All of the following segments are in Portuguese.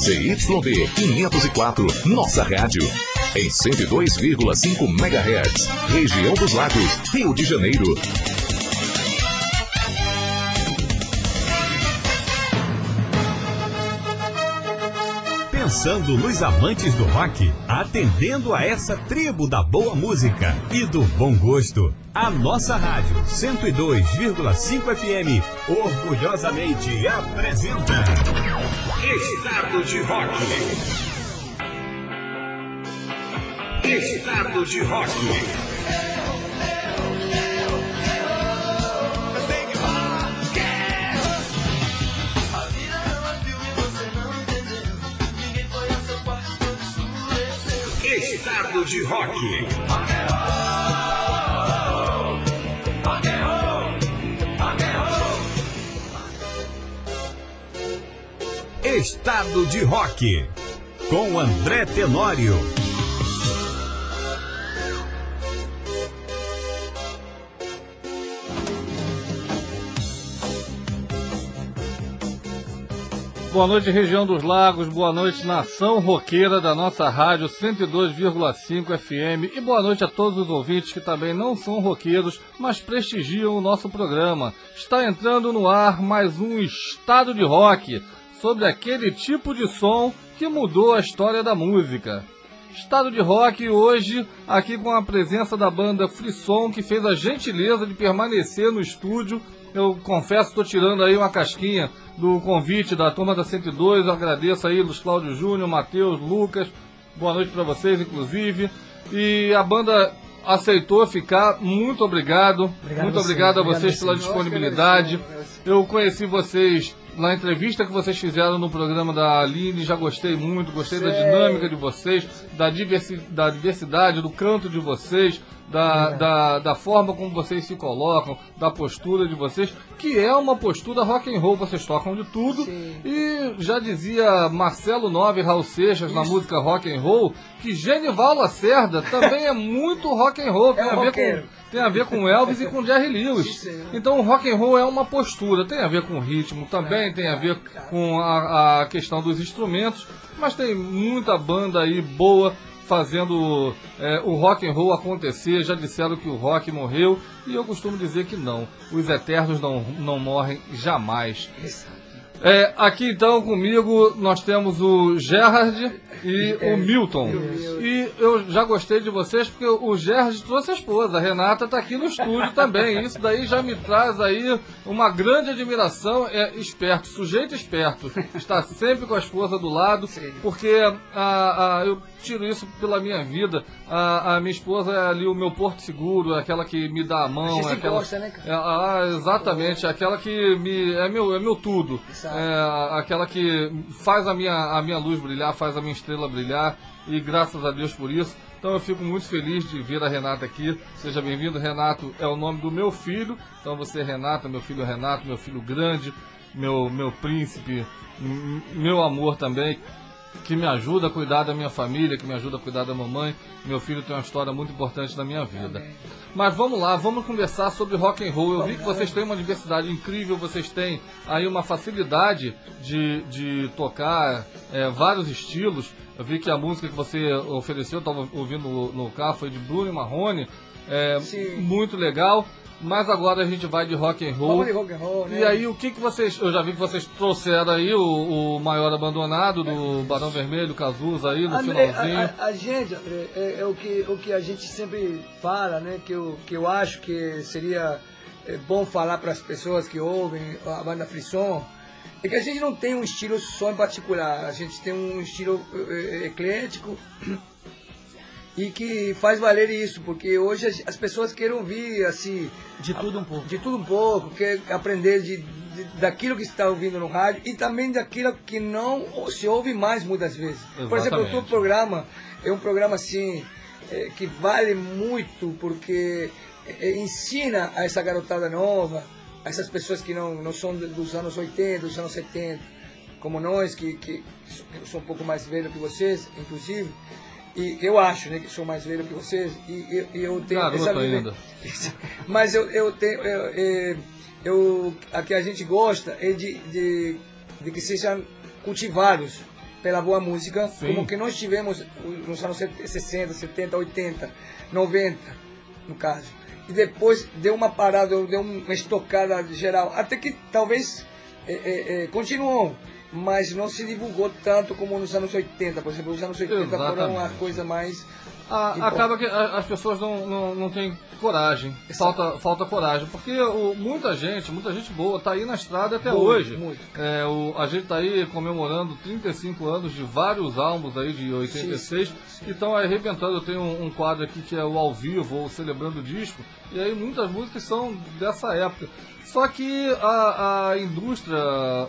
ZYD 504, nossa rádio. Em 102,5 MHz. Região dos Lagos, Rio de Janeiro. Pensando nos amantes do rock, atendendo a essa tribo da boa música e do bom gosto. A nossa rádio 102,5 FM orgulhosamente apresenta Estado de Rock. Estado de Rock. Estado de Rock. Estado de Rock, com André Tenório. Boa noite, região dos lagos, boa noite, nação roqueira da nossa rádio 102,5 FM e boa noite a todos os ouvintes que também não são roqueiros, mas prestigiam o nosso programa. Está entrando no ar mais um Estado de Rock sobre aquele tipo de som que mudou a história da música. Estado de rock hoje, aqui com a presença da banda Frisson, que fez a gentileza de permanecer no estúdio. Eu confesso, estou tirando aí uma casquinha do convite da turma da 102. Eu agradeço aí Luiz Cláudio Júnior, Matheus, Lucas. Boa noite para vocês, inclusive. E a banda aceitou ficar. Muito obrigado. obrigado Muito obrigado a vocês pela disponibilidade. Eu conheci vocês na entrevista que vocês fizeram no programa da Aline, já gostei muito, gostei Sei. da dinâmica de vocês, da, diversi da diversidade, do canto de vocês, da, é. da, da, forma como vocês se colocam, da postura de vocês, que é uma postura rock and roll, vocês tocam de tudo. Sim. E já dizia Marcelo Nove Raul Seixas Isso. na música rock and roll, que Genival Lacerda também é muito rock and roll, tem é a ver com tem a ver com Elvis e com Jerry Lewis. Então rock and roll é uma postura, tem a ver com ritmo também, tem a ver com a, a questão dos instrumentos, mas tem muita banda aí boa fazendo é, o rock and roll acontecer. Já disseram que o rock morreu e eu costumo dizer que não. Os eternos não, não morrem jamais. É, aqui então comigo nós temos o Gerard e o Milton. E eu já gostei de vocês porque o Gerard trouxe a esposa, a Renata está aqui no estúdio também. Isso daí já me traz aí uma grande admiração. É esperto, sujeito esperto. Está sempre com a esposa do lado, porque a, a, eu tiro isso pela minha vida. A, a, minha esposa é ali o meu porto seguro, é aquela que me dá a mão. É aquela, gosta, né, é, ah, exatamente, é aquela que me, é, meu, é meu tudo. É aquela que faz a minha, a minha luz brilhar, faz a minha estrela brilhar. E graças a Deus por isso. Então eu fico muito feliz de ver a Renata aqui. Seja bem-vindo, Renato. É o nome do meu filho. Então você é Renata, meu filho Renato, meu filho grande, meu, meu príncipe, meu amor também que me ajuda a cuidar da minha família, que me ajuda a cuidar da mamãe. Meu filho tem uma história muito importante na minha vida. Mas vamos lá, vamos conversar sobre rock and roll. Eu vi que vocês têm uma diversidade incrível, vocês têm aí uma facilidade de, de tocar é, vários estilos. Eu vi que a música que você ofereceu, estava ouvindo no, no carro, foi de Bruno e Marrone. É, muito legal. Mas agora a gente vai de rock and roll. De rock and roll né? E aí, o que que vocês... Eu já vi que vocês trouxeram aí o, o Maior Abandonado, do Barão Vermelho, Cazuza aí, no André, finalzinho. A, a, a gente, André, é, é, o, que, o que a gente sempre fala, né? Que eu, que eu acho que seria é, bom falar para as pessoas que ouvem a banda Frisson, é que a gente não tem um estilo só em particular. A gente tem um estilo é, é eclético e que faz valer isso, porque hoje as pessoas querem ouvir assim de tudo um pouco, de tudo um pouco, quer aprender de, de daquilo que está ouvindo no rádio e também daquilo que não se ouve mais muitas vezes. Exatamente. Por exemplo, o teu programa é um programa assim é, que vale muito porque é, ensina a essa garotada nova, a essas pessoas que não, não são dos anos 80, dos anos 70, como nós que, que, que sou um pouco mais velho que vocês, inclusive e eu acho, né, que sou mais velho que vocês, e, e eu tenho Garoto essa ainda. Mas eu, eu tenho. Eu, eu, eu, a que a gente gosta é de, de, de que sejam cultivados pela boa música, Sim. como que nós tivemos nos anos 60, 70, 80, 90, no caso. E depois deu uma parada, deu uma estocada geral, até que talvez é, é, é, continuou, mas não se divulgou tanto como nos anos 80. Por exemplo, os anos 80 Exatamente. foram uma coisa mais a, acaba que as pessoas não, não, não têm coragem, falta, falta coragem, porque o, muita gente, muita gente boa está aí na estrada até muito, hoje. Muito. É, o, a gente está aí comemorando 35 anos de vários álbuns aí de 86 sim, sim. que estão arrebentando. Eu tenho um, um, quadro aqui que é o ao vivo, ou celebrando o disco, e aí muitas músicas são dessa época. Só que a, a indústria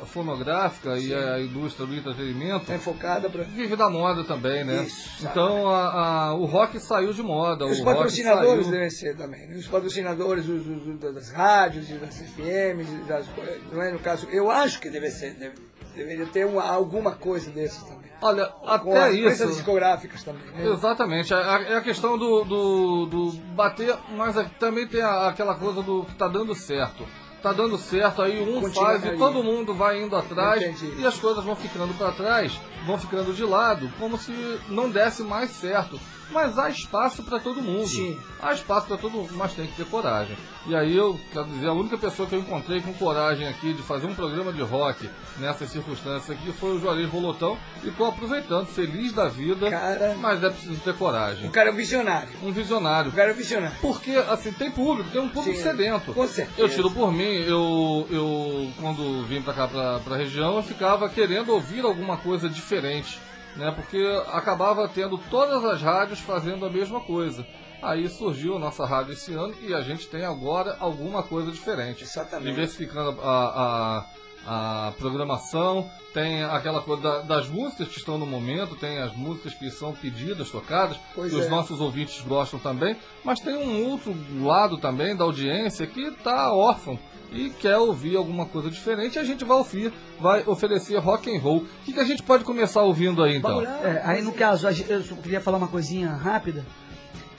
fonográfica Sim. e a indústria do entretenimento é focada para vive da moda também, né? Isso, então a, a, o rock saiu de moda. os patrocinadores devem ser também. Né? Os patrocinadores os, os, das rádios, das FMs, das, não é no caso. Eu acho que deve ser, deve, deveria ter uma, alguma coisa desses também. Olha, até as isso. discográficas também. Né? Exatamente. É a questão do, do, do bater, mas também tem aquela coisa do que está dando certo tá dando certo, aí um Continua faz aí. e todo mundo vai indo atrás Entendi. e as coisas vão ficando para trás, vão ficando de lado, como se não desse mais certo. Mas há espaço para todo mundo. Sim. Há espaço para todo mundo, mas tem que ter coragem. E aí eu quero dizer, a única pessoa que eu encontrei com coragem aqui de fazer um programa de rock nessas circunstâncias aqui foi o Juarez Volotão. E estou aproveitando, feliz da vida. Cara, mas é preciso ter coragem. O cara é um visionário. Um visionário. O cara é um visionário. Porque, assim, tem público, tem um público Sim, sedento. Com certeza. Eu tiro por mim, eu, eu quando vim para cá, para a região, eu ficava querendo ouvir alguma coisa diferente né? Porque acabava tendo todas as rádios fazendo a mesma coisa. Aí surgiu a nossa rádio esse ano e a gente tem agora alguma coisa diferente. Exatamente. Diversificando a, a, a programação, tem aquela coisa da, das músicas que estão no momento, tem as músicas que são pedidas, tocadas, pois que é. os nossos ouvintes gostam também, mas tem um outro lado também da audiência que está órfão e quer ouvir alguma coisa diferente, a gente vai ouvir, vai oferecer rock and roll. O que, que a gente pode começar ouvindo aí então? É, aí no caso, eu queria falar uma coisinha rápida.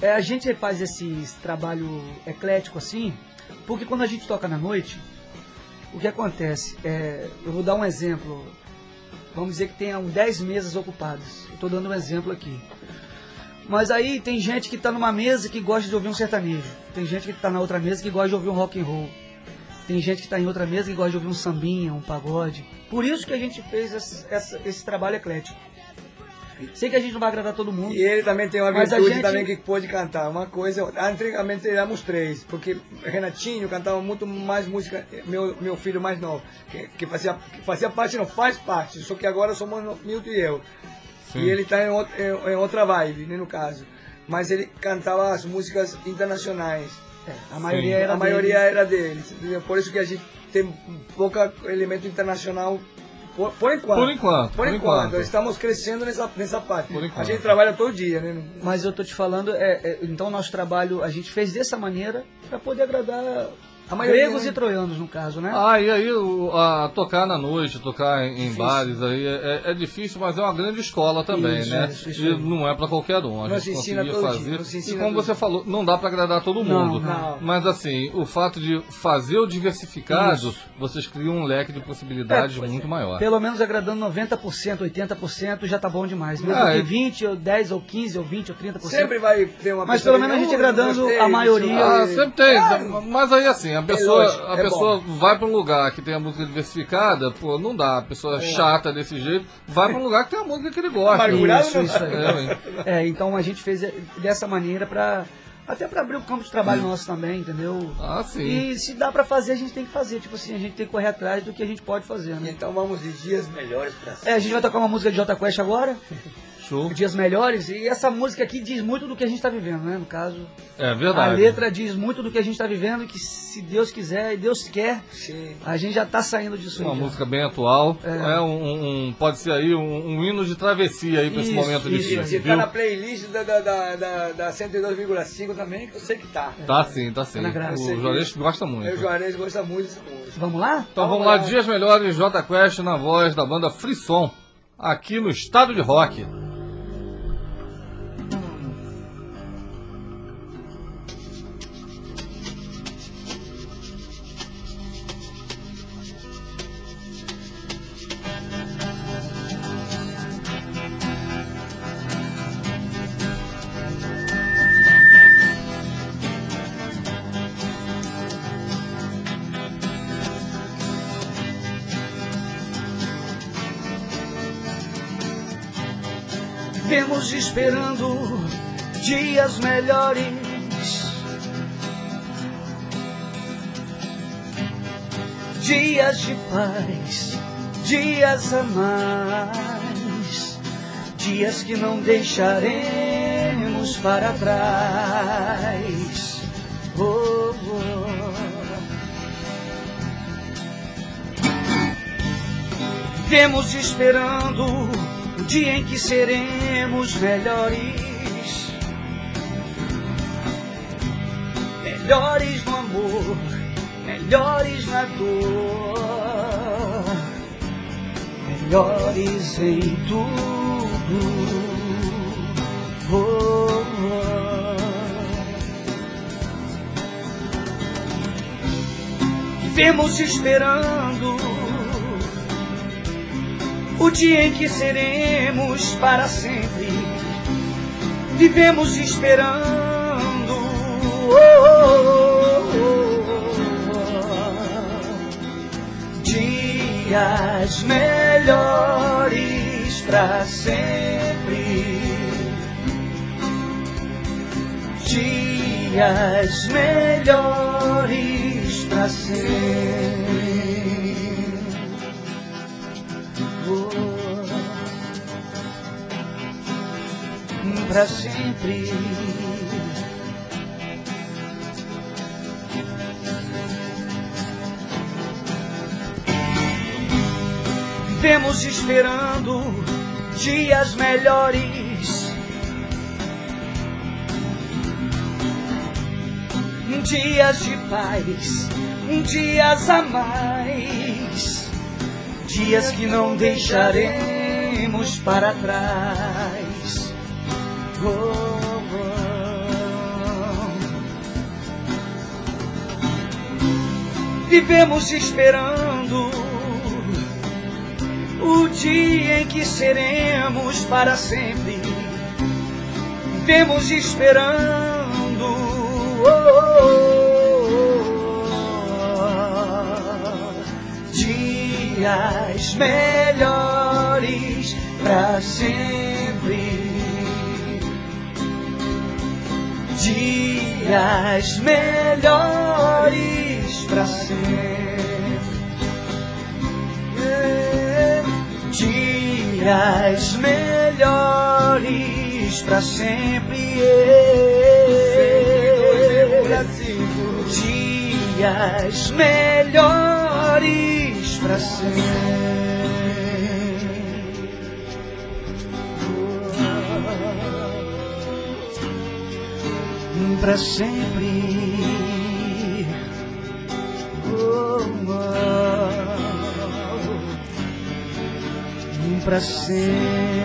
É, a gente faz esse trabalho eclético assim, porque quando a gente toca na noite, o que acontece? É, eu vou dar um exemplo. Vamos dizer que tenham 10 mesas ocupadas. Estou dando um exemplo aqui. Mas aí tem gente que está numa mesa que gosta de ouvir um sertanejo. Tem gente que está na outra mesa que gosta de ouvir um rock and roll. Tem gente que está em outra mesa e gosta de ouvir um sambinha, um pagode. Por isso que a gente fez esse, esse, esse trabalho eclético. Sei que a gente não vai agradar todo mundo. E ele também tem uma virtude gente... também que pode cantar. Uma coisa, antigamente éramos três, porque Renatinho cantava muito mais música, meu, meu filho mais novo, que, que, fazia, que fazia parte, não faz parte, só que agora somos Milton e eu. Sim. E ele está em, em, em, outra vibe, né, no caso. Mas ele cantava as músicas internacionais. É, a maioria, era, a maioria era deles. Por isso que a gente tem pouco elemento internacional por, por, enquanto. Por enquanto. Por, por enquanto. enquanto. Estamos crescendo nessa, nessa parte. A gente trabalha todo dia, né? Mas eu tô te falando, é, é, então nosso trabalho a gente fez dessa maneira para poder agradar Gregos né? e troianos, no caso, né? Ah, e aí a, tocar na noite, tocar em, em bares aí é, é, difícil, mas é uma grande escola também, isso, né? Isso, isso. E não é para qualquer um. A Nós gente conseguia fazer. E como você falou, não dá para agradar todo mundo. Não, não. Mas assim, o fato de fazer o diversificado, vocês criam um leque de possibilidades é, muito maior. Pelo menos agradando 90%, 80% já tá bom demais. Mesmo ah, que 20, ou 10, ou 15, ou 20, ou 30%. Sempre vai ter uma Mas pelo menos a gente agradando a maioria. Ah, sempre tem. Mas aí assim, a pessoa, lógico, a é pessoa vai para um lugar que tem a música diversificada, pô, não dá. A pessoa é. chata desse jeito, vai para um lugar que tem a música que ele gosta. Isso, isso é, é, então a gente fez dessa maneira para até para abrir o campo de trabalho nosso também, entendeu? Ah, sim. E se dá para fazer, a gente tem que fazer. Tipo assim, a gente tem que correr atrás do que a gente pode fazer, né? Então vamos de dias melhores pra É, a gente vai tocar uma música de Jota Quest agora. Show. Dias melhores. E essa música aqui diz muito do que a gente está vivendo, né? No caso. É verdade. A letra diz muito do que a gente está vivendo, que se Deus quiser e Deus quer, Sim. a gente já está saindo disso Uma música bem atual. É, é um, um, pode ser aí um, um, hino de travessia aí para esse momento isso, difícil. E tá na playlist da, da, da, da 102,5 também, que eu sei que tá. Tá sim, tá sim. Tá o Juarez gosta muito. É, o Juarez gosta muito dessa música. Vamos lá? Então vamos, vamos lá, Dias Melhores, J Quest na voz da banda Frisson, aqui no Estado de Rock. Paz, dias a mais, dias que não deixaremos para trás. Oh, oh. Vivemos esperando o dia em que seremos melhores. Melhores no amor, melhores na dor, melhores em tudo. Oh, oh. Vivemos esperando o dia em que seremos para sempre. Vivemos esperando dias melhores para sempre. Dias melhores para sempre. para sempre. Vivemos esperando dias melhores. Dias de paz, dias a mais, dias que não deixaremos para trás. Vivemos esperando o dia em que seremos para sempre. Vivemos esperando. Oh, dias melhores para sempre. dias melhores para ser. Dias melhores para sempre. Dias melhores para sempre. para sempre. Para sempre.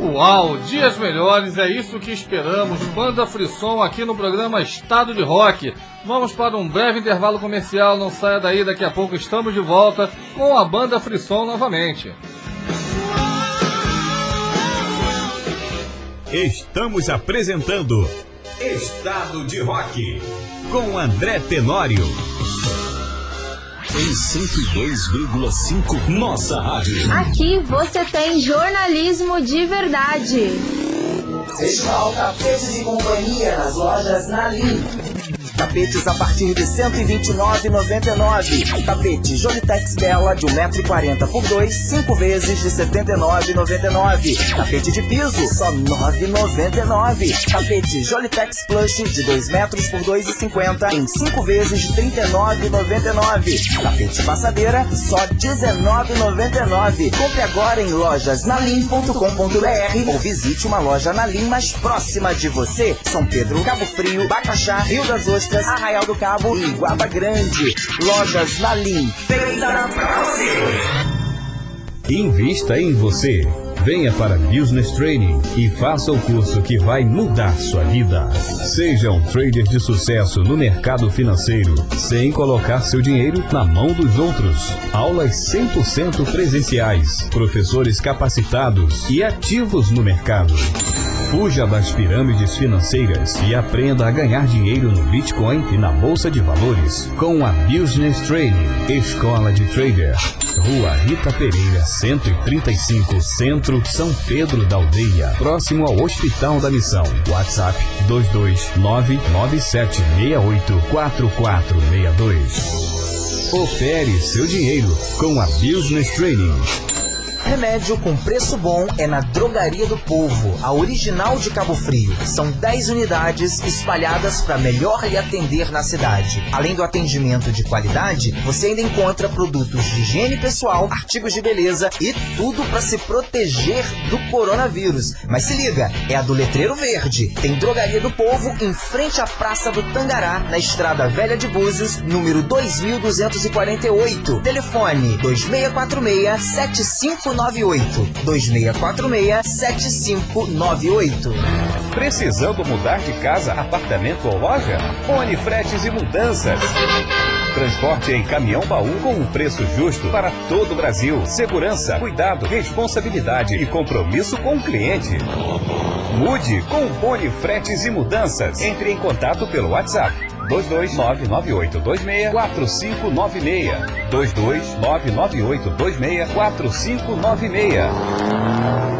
Uau, dias melhores, é isso que esperamos. Banda Frisson aqui no programa Estado de Rock. Vamos para um breve intervalo comercial, não saia daí, daqui a pouco estamos de volta com a Banda Frisson novamente. Estamos apresentando Estado de Rock com André Tenório. Em 102,5 Nossa Rádio. Aqui você tem jornalismo de verdade. Festival Tapetes e Companhia nas lojas Nalim. Tapetes a partir de R$ 129,99. Tapete Jolitex Bela de 1,40m por 2, 5 vezes de R$ 79,99. Tapete de piso, só R$ 9,99. Tapete Jolitex Plush de 2 metros por 2,50 em 5 vezes de R$ 39,99. Tapete passadeira, só R$ 19,99. Compre agora em lojasnalim.com.br ou visite uma loja Nalim mais próxima de você. São Pedro, Cabo Frio, Bacaxá, Rio das Ostras, Arraial do Cabo e Guaba Grande. Lojas Nalim, feita pra você. Invista em você. Venha para Business Training e faça o curso que vai mudar sua vida. Seja um trader de sucesso no mercado financeiro, sem colocar seu dinheiro na mão dos outros. Aulas 100% presenciais, professores capacitados e ativos no mercado. Fuja das pirâmides financeiras e aprenda a ganhar dinheiro no Bitcoin e na Bolsa de Valores com a Business Training, Escola de Trader. Rua Rita Pereira, 135, Centro, São Pedro da Aldeia, próximo ao Hospital da Missão. WhatsApp 22997684462. Opere seu dinheiro com a Business Training. Remédio com preço bom é na Drogaria do Povo, a original de Cabo Frio. São 10 unidades espalhadas para melhor lhe atender na cidade. Além do atendimento de qualidade, você ainda encontra produtos de higiene pessoal, artigos de beleza e tudo para se proteger do coronavírus. Mas se liga, é a do Letreiro Verde. Tem Drogaria do Povo em frente à Praça do Tangará, na Estrada Velha de Búzios, número 2248. Telefone 2646 75 7598 2646 7598. Precisando mudar de casa, apartamento ou loja? Fone Fretes e Mudanças. Transporte em caminhão baú com um preço justo para todo o Brasil. Segurança, cuidado, responsabilidade e compromisso com o cliente. Mude com o Boni Fretes e Mudanças. Entre em contato pelo WhatsApp 22998264596. 22998264596.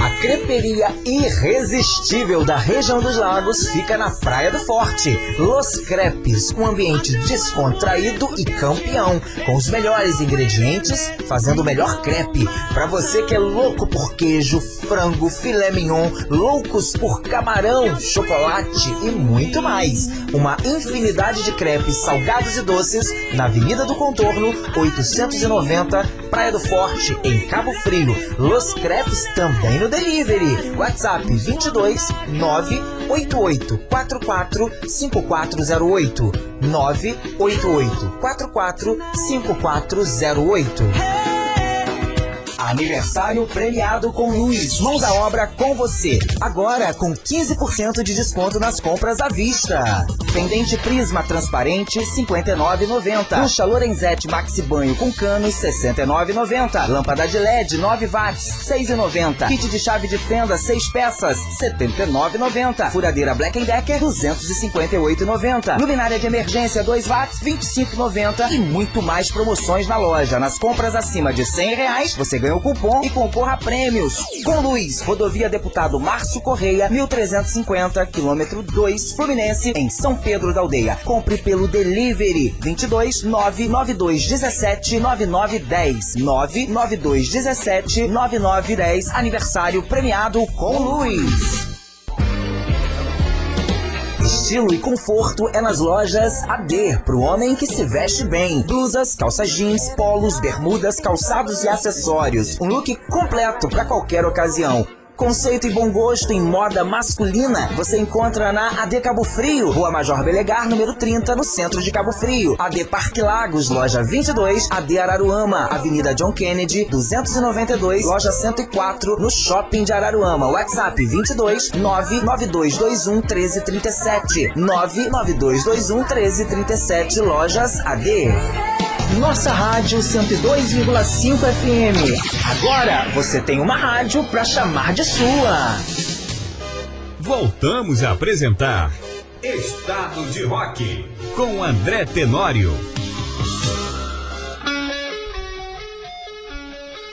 A creperia irresistível da região dos lagos fica na Praia do Forte. Los Crepes, um ambiente descontraído e campeão, com os melhores ingredientes, fazendo o melhor crepe. Para você que é louco por queijo, frango, filé mignon, loucos por camarão, chocolate e muito mais. Uma infinidade de crepes salgados e doces na Avenida do Contorno, 890, Praia do Forte, em Cabo Frio. Los Crepes também no delivery. WhatsApp 22 988 44 5408 988 44 5408. Aniversário premiado com luz. Mãos à obra com você. Agora com 15% de desconto nas compras à vista. Pendente Prisma transparente 59,90. Ducha Lorenzetti Maxi Banho com canos 69,90. Lâmpada de LED 9 watts 6,90. Kit de chave de fenda 6 peças 79,90. Furadeira Black Decker 258,90. Luminária de emergência 2 watts 25,90 e muito mais promoções na loja. Nas compras acima de 100 reais você ganha o cupom e concorra a prêmios. Com Luz, rodovia Deputado Márcio Correia, 1350, quilômetro 2, Fluminense, em São Pedro da Aldeia. Compre pelo Delivery 22 992 17 9910 992 17 9910 aniversário premiado com Luz. Estilo e conforto é nas lojas AD, pro homem que se veste bem. Blusas, calças jeans, polos, bermudas, calçados e acessórios. Um look completo para qualquer ocasião. Conceito e bom gosto em moda masculina você encontra na AD Cabo Frio, Rua Major Belegar, número 30, no centro de Cabo Frio. AD Parque Lagos, loja 22, AD Araruama, Avenida John Kennedy, 292, loja 104, no Shopping de Araruama. WhatsApp 22 99221 1337. 99221 1337, lojas AD. Nossa Rádio 102,5 FM. Agora você tem uma rádio para chamar de sua. Voltamos a apresentar Estado de Rock com André Tenório.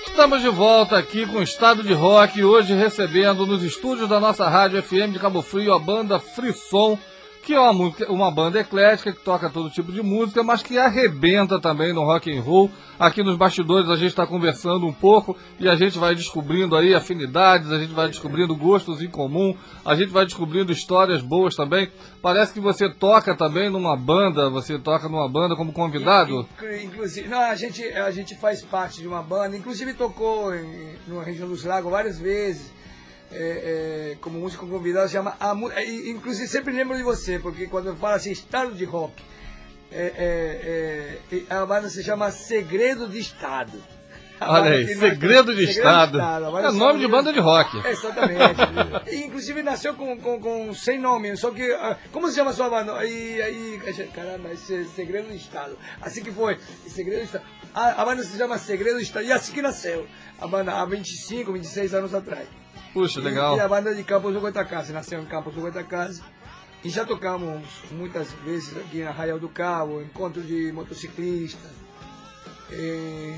Estamos de volta aqui com o Estado de Rock, hoje recebendo nos estúdios da nossa rádio FM de Cabo Frio a banda Frisson que é uma, música, uma banda eclética que toca todo tipo de música, mas que arrebenta também no rock and roll. Aqui nos bastidores a gente está conversando um pouco e a gente vai descobrindo aí afinidades, a gente vai descobrindo gostos em comum, a gente vai descobrindo histórias boas também. Parece que você toca também numa banda, você toca numa banda como convidado? Inclusive, não, a gente, a gente faz parte de uma banda, inclusive tocou em, na região dos lagos várias vezes é, é, como músico convidado, chama a, é, inclusive sempre lembro de você, porque quando eu falo assim, estado de rock, é, é, é a banda se chama Segredo de Estado. Olha aí, Segredo de Estado. É nome de banda de rock. Exatamente. inclusive nasceu com, com, com, sem nome, só que. Uh, como se chama sua banda? Aí, aí, caramba, Segredo de Estado. Assim que foi. Segredo de Estado. A, a banda se chama Segredo de Estado. E assim que nasceu. A banda há 25, 26 anos atrás. Puxa, legal. E, e a banda de Campos do Goitacás, nasceu em Campos do Goitacás. E já tocamos muitas vezes aqui na Arraial do Cabo, encontro de motociclistas, em,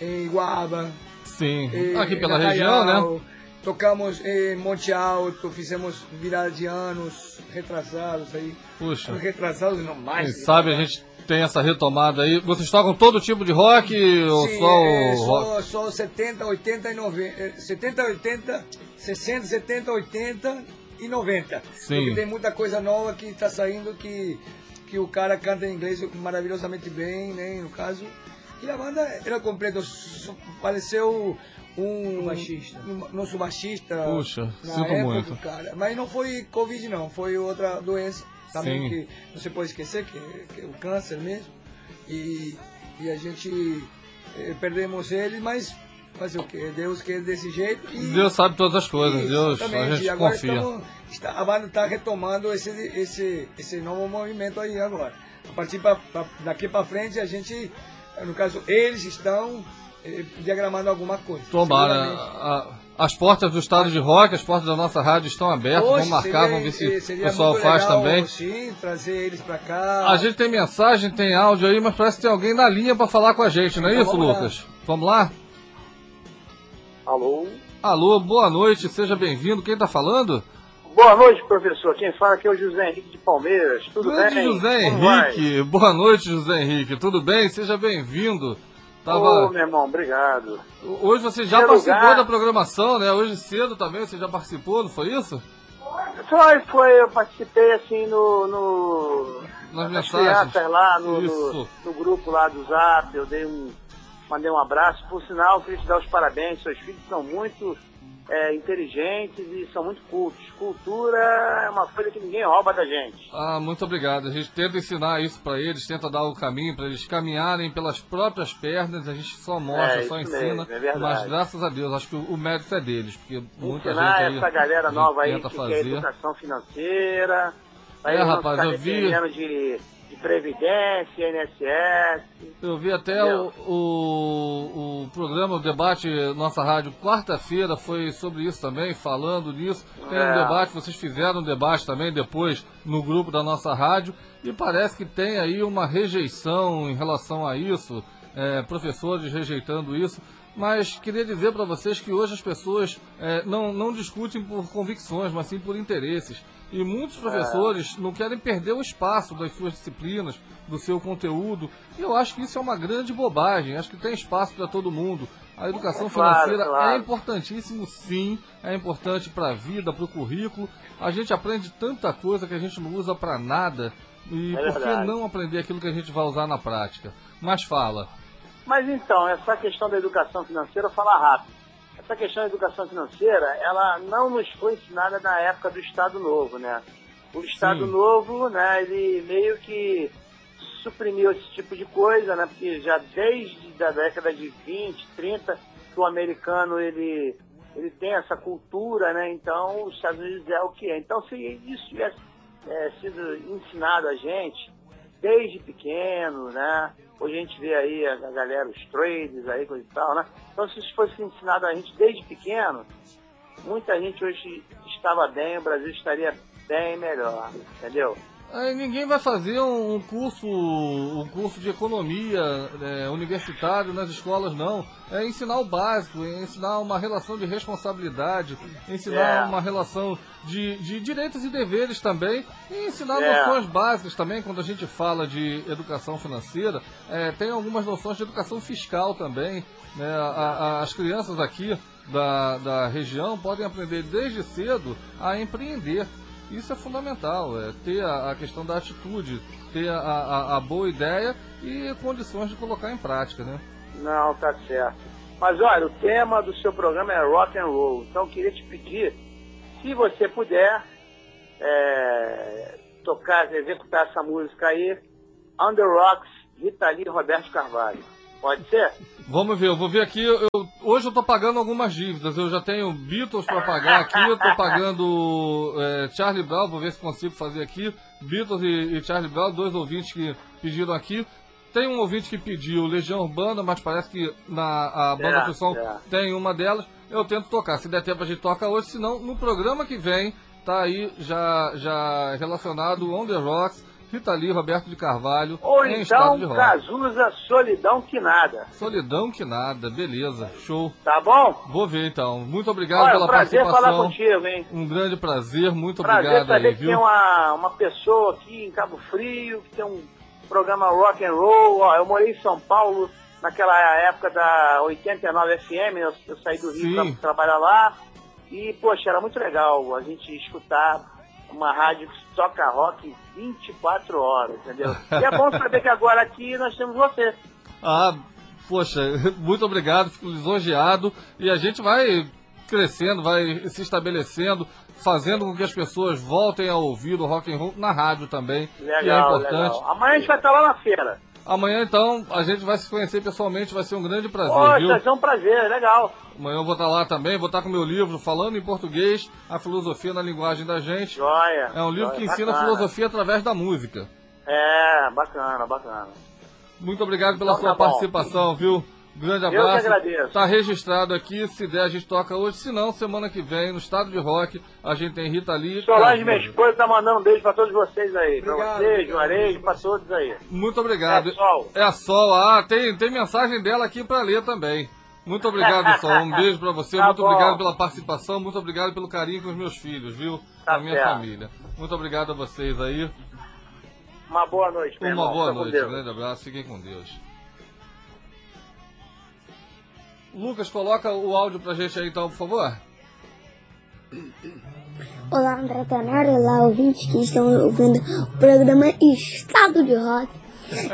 em Iguaba. Sim, em, aqui pela região, né? Tocamos em Monte Alto, fizemos virada de anos retrasados aí. Puxa. Retrasados não mais. Quem sabe a gente tem essa retomada aí. Vocês tocam todo tipo de rock ou Sim, só é, o rock? Só, só 70, 80 e 90. 70, 80, 60, 70, 80 e 90. Sim. Porque tem muita coisa nova que está saindo que, que o cara canta em inglês maravilhosamente bem, né? No caso. E a banda era completa. Faleceu um baixista. Um, nosso baixista. Puxa, sinto época, muito. Cara. Mas não foi Covid, não. Foi outra doença também Sim. que não se pode esquecer, que, que é o câncer mesmo. E, e a gente eh, perdemos ele, mas fazer o quê? Deus quer desse jeito. E, Deus sabe todas as coisas, e, Deus, a gente agora confia. Estamos, está, a banda está retomando esse, esse, esse novo movimento aí agora. A partir pra, pra daqui para frente, a gente, no caso, eles estão eh, diagramando alguma coisa. Tomara. As portas do estado de rock, as portas da nossa rádio estão abertas. vamos marcar, seria, vamos ver se o pessoal faz legal, também. Sim, trazer eles para cá. A gente tem mensagem, tem áudio aí, mas parece que tem alguém na linha para falar com a gente, não é então, isso, vamos Lucas? Lá. Vamos lá? Alô? Alô, boa noite, seja bem-vindo. Quem está falando? Boa noite, professor. Quem fala aqui é o José Henrique de Palmeiras. Tudo Grande bem? José Henrique. Boa noite, José Henrique. Tudo bem? Seja bem-vindo. Tava... Meu irmão, obrigado. Hoje você já participou lugar... da programação, né? Hoje cedo também você já participou, não foi isso? Foi, foi. Eu participei assim no... no... Nas mensagens. lá, no, no, no, grupo lá do Zap. Eu dei um... Mandei um abraço. Por sinal, queria te dar os parabéns. Seus filhos são muito é, inteligentes e são muito cultos. Cultura é uma coisa que ninguém rouba da gente. Ah, muito obrigado. A gente tenta ensinar isso para eles, tenta dar o caminho para eles caminharem pelas próprias pernas. A gente só mostra, é, só ensina. Mesmo, é mas graças a Deus, acho que o, mérito é deles, porque muita ensinar gente aí, essa galera nova aí que fazer. quer educação financeira. É, rapaz, eu vi. De Previdência, INSS. Eu vi até o, o, o, programa, o debate, nossa rádio, quarta-feira foi sobre isso também, falando nisso. Tem é. um debate, vocês fizeram um debate também depois no grupo da nossa rádio, e parece que tem aí uma rejeição em relação a isso, é, professores rejeitando isso. Mas queria dizer para vocês que hoje as pessoas é, não, não discutem por convicções, mas sim por interesses. E muitos professores é. não querem perder o espaço das suas disciplinas, do seu conteúdo. E eu acho que isso é uma grande bobagem. Acho que tem espaço para todo mundo. A educação financeira claro. é importantíssimo, sim. É importante para a vida, para o currículo. A gente aprende tanta coisa que a gente não usa para nada. E é por que não aprender aquilo que a gente vai usar na prática? Mas fala. Mas então, essa questão da educação financeira, fala rápido essa questão da educação financeira, ela não nos foi ensinada na época do Estado Novo, né? O Estado Sim. Novo, né, ele meio que suprimiu esse tipo de coisa, né? Porque já desde a década de 20, 30, que o americano, ele, ele tem essa cultura, né? Então, os Estados Unidos é o que é. Então, se isso tivesse é, sido ensinado a gente desde pequeno, né? Hoje a gente vê aí a, galera, os traders aí, coisa e tal, né? Então se isso fosse ensinado a gente desde pequeno, muita gente hoje estava bem, o Brasil estaria bem melhor, entendeu? Aí ninguém vai fazer um curso, um curso de economia é, universitário nas escolas, não. É ensinar o básico, é ensinar uma relação de responsabilidade, ensinar é. uma relação de, de, direitos e deveres também, e ensinar é. noções básicas também, quando a gente fala de educação financeira, é, tem algumas noções de educação fiscal também. Né? A, a, as crianças aqui da, da região podem aprender desde cedo a empreender. Isso é fundamental, é ter a, a questão da atitude, ter a, a, a, boa ideia e condições de colocar em prática, né? Não, tá certo. Mas olha, o tema do seu programa é rock and roll, então eu queria te pedir, se você puder, é, tocar, executar essa música aí, Under Rocks, Rita Lee e Roberto Carvalho. Pode ser? Vamos ver, eu vou ver aqui. Eu, hoje eu tô pagando algumas dívidas. Eu já tenho Beatles para pagar aqui, eu tô pagando é, Charlie Brown, vou ver se consigo fazer aqui. Beatles e, e Charlie Brown, dois ouvintes que pediram aqui. Tem um ouvinte que pediu Legião Urbana, mas parece que na a banda é, Função é. tem uma delas. Eu tento tocar. Se der tempo a gente toca hoje, senão no programa que vem tá aí já, já relacionado On The Rocks, Rita Roberto de Carvalho. Ou então Cazuza Solidão Que Nada. Solidão Que Nada, beleza, show. Tá bom? Vou ver então. Muito obrigado Olha, pela prazer participação. falar contigo, hein? Um grande prazer, muito prazer obrigado saber aí, que viu? tem uma, uma pessoa aqui em Cabo Frio, que tem um programa rock and roll. Ó, eu morei em São Paulo naquela época da 89 FM, eu, eu saí do Rio para trabalhar lá. E, poxa, era muito legal a gente escutar uma rádio que toca rock 24 horas, entendeu? E é bom saber que agora aqui nós temos você. Ah, poxa, muito obrigado, fico lisonjeado. E a gente vai crescendo, vai se estabelecendo, fazendo com que as pessoas voltem a ouvir o rock and roll na rádio também, legal, que é importante. Legal. Amanhã a gente vai estar lá na feira. Amanhã, então, a gente vai se conhecer pessoalmente, vai ser um grande prazer, Poxa, viu? vai ser um prazer, legal. Amanhã eu vou estar lá também, vou estar com meu livro falando em português, a filosofia na linguagem da gente. Joia. É um livro joia, que ensina a filosofia através da música. É, bacana, bacana. Muito obrigado pela então, sua tá participação, viu? Grande abraço. Eu que agradeço. Tá registrado aqui, se der a gente toca hoje, se não, semana que vem, no estado de rock, a gente tem Rita Lee. Solange, minha esposa, tá mandando um beijo pra todos vocês aí. Obrigado, pra vocês, Juarez, pra todos aí. Muito obrigado. É a Sol. É a Sol, ah, tem, tem mensagem dela aqui pra ler também. Muito obrigado, Sol. Um beijo pra você. Tá muito bom. obrigado pela participação. Muito obrigado pelo carinho com os meus filhos, viu? Tá com a minha certo. família. Muito obrigado a vocês aí. Uma boa noite, meu Uma irmão. boa Fica noite. Um grande abraço. Fiquem com Deus. Lucas, coloca o áudio pra gente aí então, por favor. Olá, André Tenório, olá, ouvintes que estão ouvindo o programa Estado de Rock.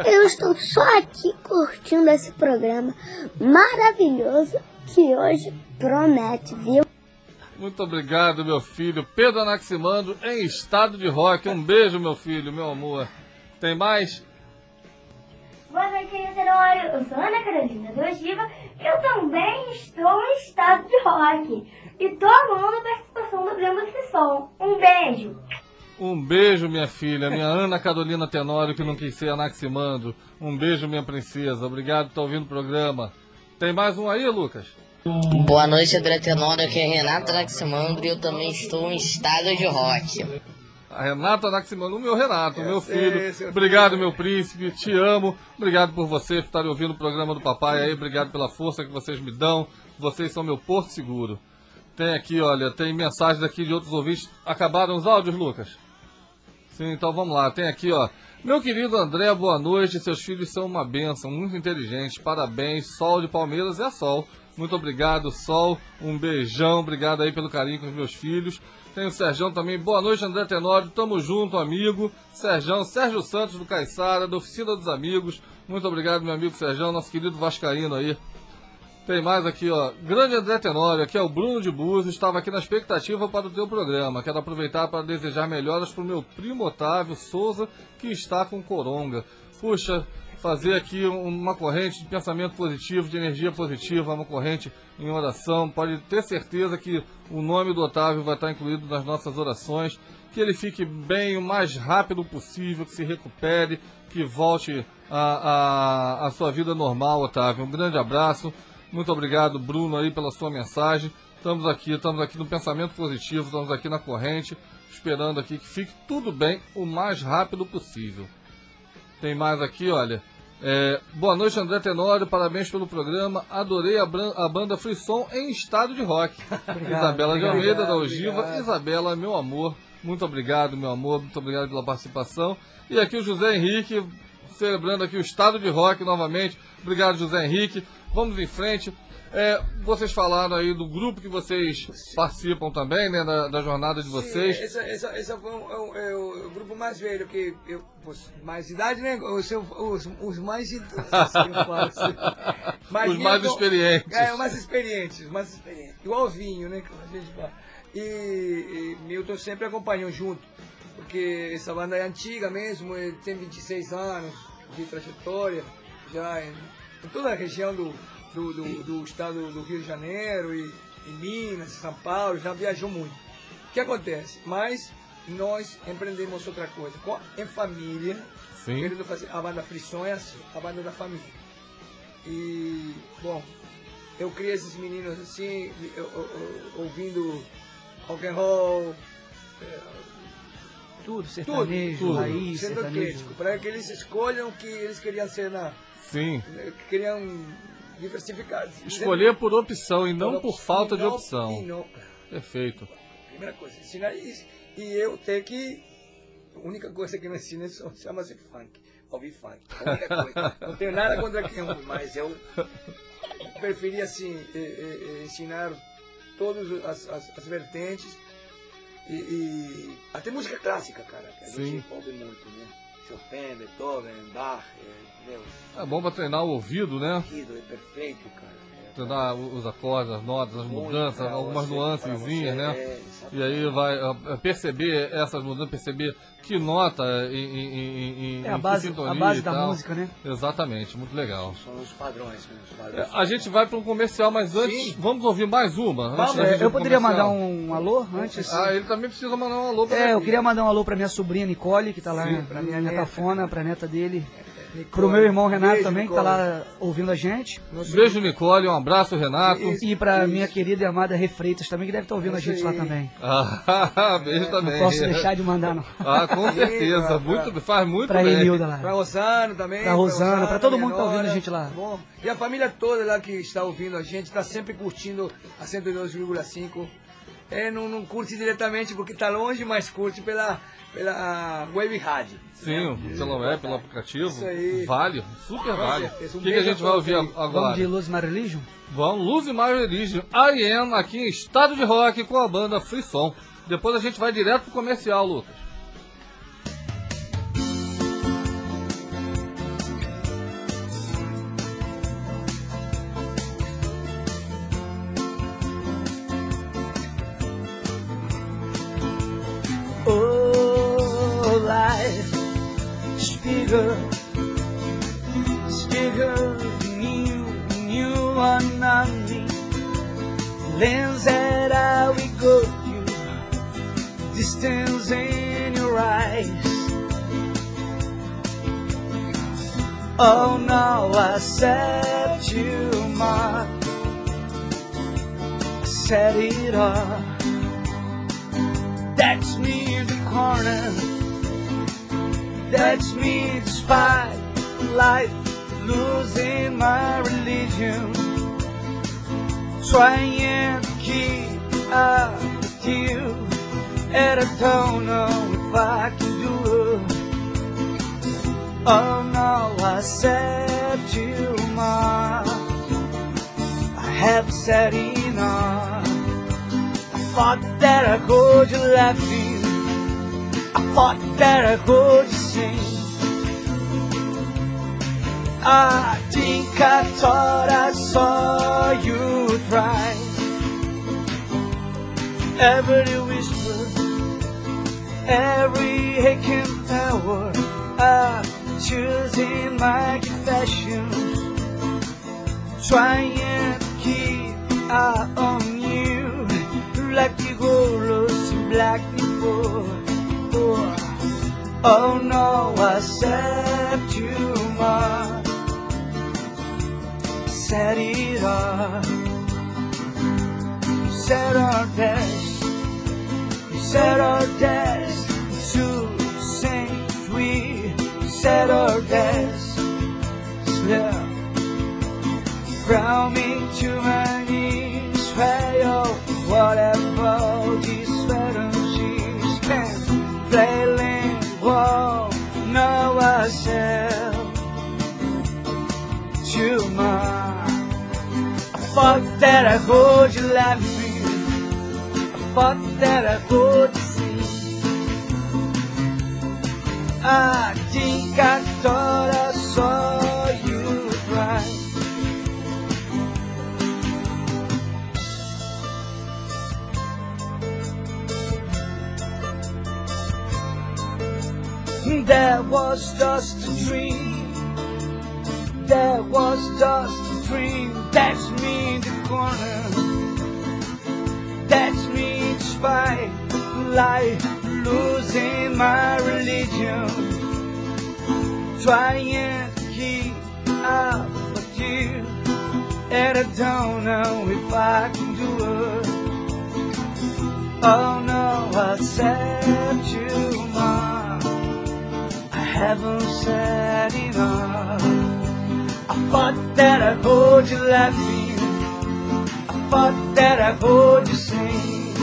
Eu estou só aqui curtindo esse programa maravilhoso que hoje promete, viu? Muito obrigado, meu filho. Pedro Anaximandro, em estado de rock. Um beijo, meu filho, meu amor. Tem mais? Boa noite, Tenório. Eu sou Ana Carolina do Ogiva. Eu também estou em estado de rock. E tô amando a participação do Grêmio de Som. Um beijo. Um beijo, minha filha, minha Ana Carolina Tenório, que não quis ser Anaximandro. Um beijo, minha princesa. Obrigado por estar ouvindo o programa. Tem mais um aí, Lucas? Boa noite, André Tenório. Aqui é Renato Anaximandro e eu também estou em estado de rock. A Renata Anaximandro, o meu Renato, o meu sei, filho. Obrigado, meu príncipe. Te amo. Obrigado por vocês estarem ouvindo o programa do papai aí. Obrigado pela força que vocês me dão. Vocês são meu porto seguro. Tem aqui, olha, tem mensagens aqui de outros ouvintes. Acabaram os áudios, Lucas? Sim, então vamos lá. Tem aqui, ó. Meu querido André, boa noite. Seus filhos são uma bênção, muito inteligentes. Parabéns. Sol de Palmeiras é a Sol. Muito obrigado, Sol. Um beijão. Obrigado aí pelo carinho com os meus filhos. Tem o Serjão também. Boa noite, André Tenório. Tamo junto, amigo. Serjão, Sérgio Santos do Caiçara, da Oficina dos Amigos. Muito obrigado, meu amigo Serjão, nosso querido Vascaíno aí. Tem mais aqui, ó. Grande André Tenório, aqui é o Bruno de Búzios. Estava aqui na expectativa para o teu programa. Quero aproveitar para desejar melhoras para o meu primo Otávio Souza, que está com coronga. Puxa, fazer aqui uma corrente de pensamento positivo, de energia positiva, uma corrente em oração. Pode ter certeza que o nome do Otávio vai estar incluído nas nossas orações. Que ele fique bem o mais rápido possível, que se recupere, que volte à, à, à sua vida normal, Otávio. Um grande abraço. Muito obrigado, Bruno, aí pela sua mensagem. Estamos aqui, estamos aqui no pensamento positivo, estamos aqui na corrente, esperando aqui que fique tudo bem o mais rápido possível. Tem mais aqui, olha. É, boa noite, André Tenório. Parabéns pelo programa. Adorei a, a banda Frisson em estado de rock. Isabela de obrigado, Almeida, da Ogiva. obrigado. Isabela, meu amor. Muito obrigado, meu amor. Muito obrigado pela participação. E aqui o José Henrique, celebrando aqui o estado de rock novamente. Obrigado, José Henrique. Vamos em frente. É, vocês falaram aí do grupo que vocês participam também, né? Da, da jornada de vocês. Sim, essa, essa, essa foi um, é um- é o, o grupo mais velho, que eu, mais idade, né? Os, os, os mais idosos, assim, eu falo assim. Mas Os mais Milton- experientes. É, os mais experientes, os mais experientes. Igual o vinho, né? Que a gente fala. E, e Milton sempre acompanhou junto, porque essa banda é antiga mesmo, ele tem 26 anos de trajetória, já é- em toda a região do, do, do, do estado do Rio de Janeiro e, e Minas, São Paulo, já viajou muito. O que acontece? Mas nós empreendemos outra coisa, com, em família, Sim. querendo fazer a banda Frições, a banda da família. E, bom, eu criei esses meninos assim, eu, eu, eu, ouvindo rock and roll, é, tudo, sertanejo, tudo, raiz, sendo sertanejo. crítico, para que eles escolham o que eles queriam ser na... Sim. Queriam diversificar. Escolher por opção e não por, falta de opção. Não, Perfeito. Primeira coisa, ensinar isso. E eu tenho que... A única coisa que não ensino chama-se funk. Ouvir funk. A única coisa. não tenho nada contra quem ouve, mas eu preferi assim, ensinar todas as, as, as vertentes e, e, até música clássica, cara, que a Sim. gente ouve muito, né? Chopin, Beethoven, Bach, entendeu? É bom pra treinar o ouvido, né? Ouvido é perfeito, cara. Treinar os acordes, as notas, as mudanças, algumas nuancezinhas, né? É, e aí vai uh, perceber essas mudanças, perceber que nota em, em, em, é a base, sintonia a base e da tal. música, né? Exatamente, muito legal. São os padrões, né? Os padrões. É, a gente vai para um comercial, mas antes Sim. vamos ouvir mais uma. Vamos, ir eu poderia comercial. mandar um alô antes? Ah, ele também precisa mandar um alô pra É, eu queria mandar um alô pra minha sobrinha Nicole, que tá lá, Sim, pra minha neta Fona, pra neta dele. Nicole. Pro meu irmão Renato Beijo, também, que tá Nicole. lá ouvindo a gente. Beijo, Nicole, um abraço, Renato. Isso. E pra minha querida e amada Refreitas também, que deve estar ouvindo a gente lá aí. também. Ah, beijo também. Não posso deixar de mandar, não. Ah, com certeza. pra- Muito, faz muito Pra bem. Emilda Pra lá. Rosano também. Pra Rosana, pra todo mundo que tá ouvindo a gente lá. Bom, e a família toda lá que está ouvindo a gente, está sempre curtindo a 102,5. É, não, não curte diretamente porque tá longe, mas curte pela, pela web rádio. Sim, pelo web, pelo aplicativo. Isso aí. Vale, super vale. certeza. Um O que, que a gente vai ouvir aí. agora? Vamos de Luz My Religion? Vamos, Luz e My Religion, I Am, aqui em estado de rock com a banda Free Som. Depois a gente vai direto pro comercial, Lucas. Bigger, it's than you, and you are not me. Lens that I will go you, distance in your eyes. Oh no, I set you mark, set it up. That's me in the corner. That's me despite life, losing my religion. Trying to keep up with you. And I don't know if I can do it. Oh no, I said too much. I have said enough. I thought that I heard you laughing. I that I heard you sing. I think I thought I saw you try. Every whisper, every aching hour, I'm choosing my confession. Trying to keep eye on you like the in black before. Oh, oh no, I said too much. Set it up. You said our best. You said our best. To saints we said our best. Slip brought me to my knees. Thought that I heard you laughing. I thought that I heard you sing. I think I thought I saw you cry. That was just a dream. That was just a dream. Corner. That's me by life, losing my religion. Trying to keep up with you. And I don't know if I can do it. Oh no, I said too much. I haven't said enough. I thought that I heard you laughing. I thought that I heard you sing.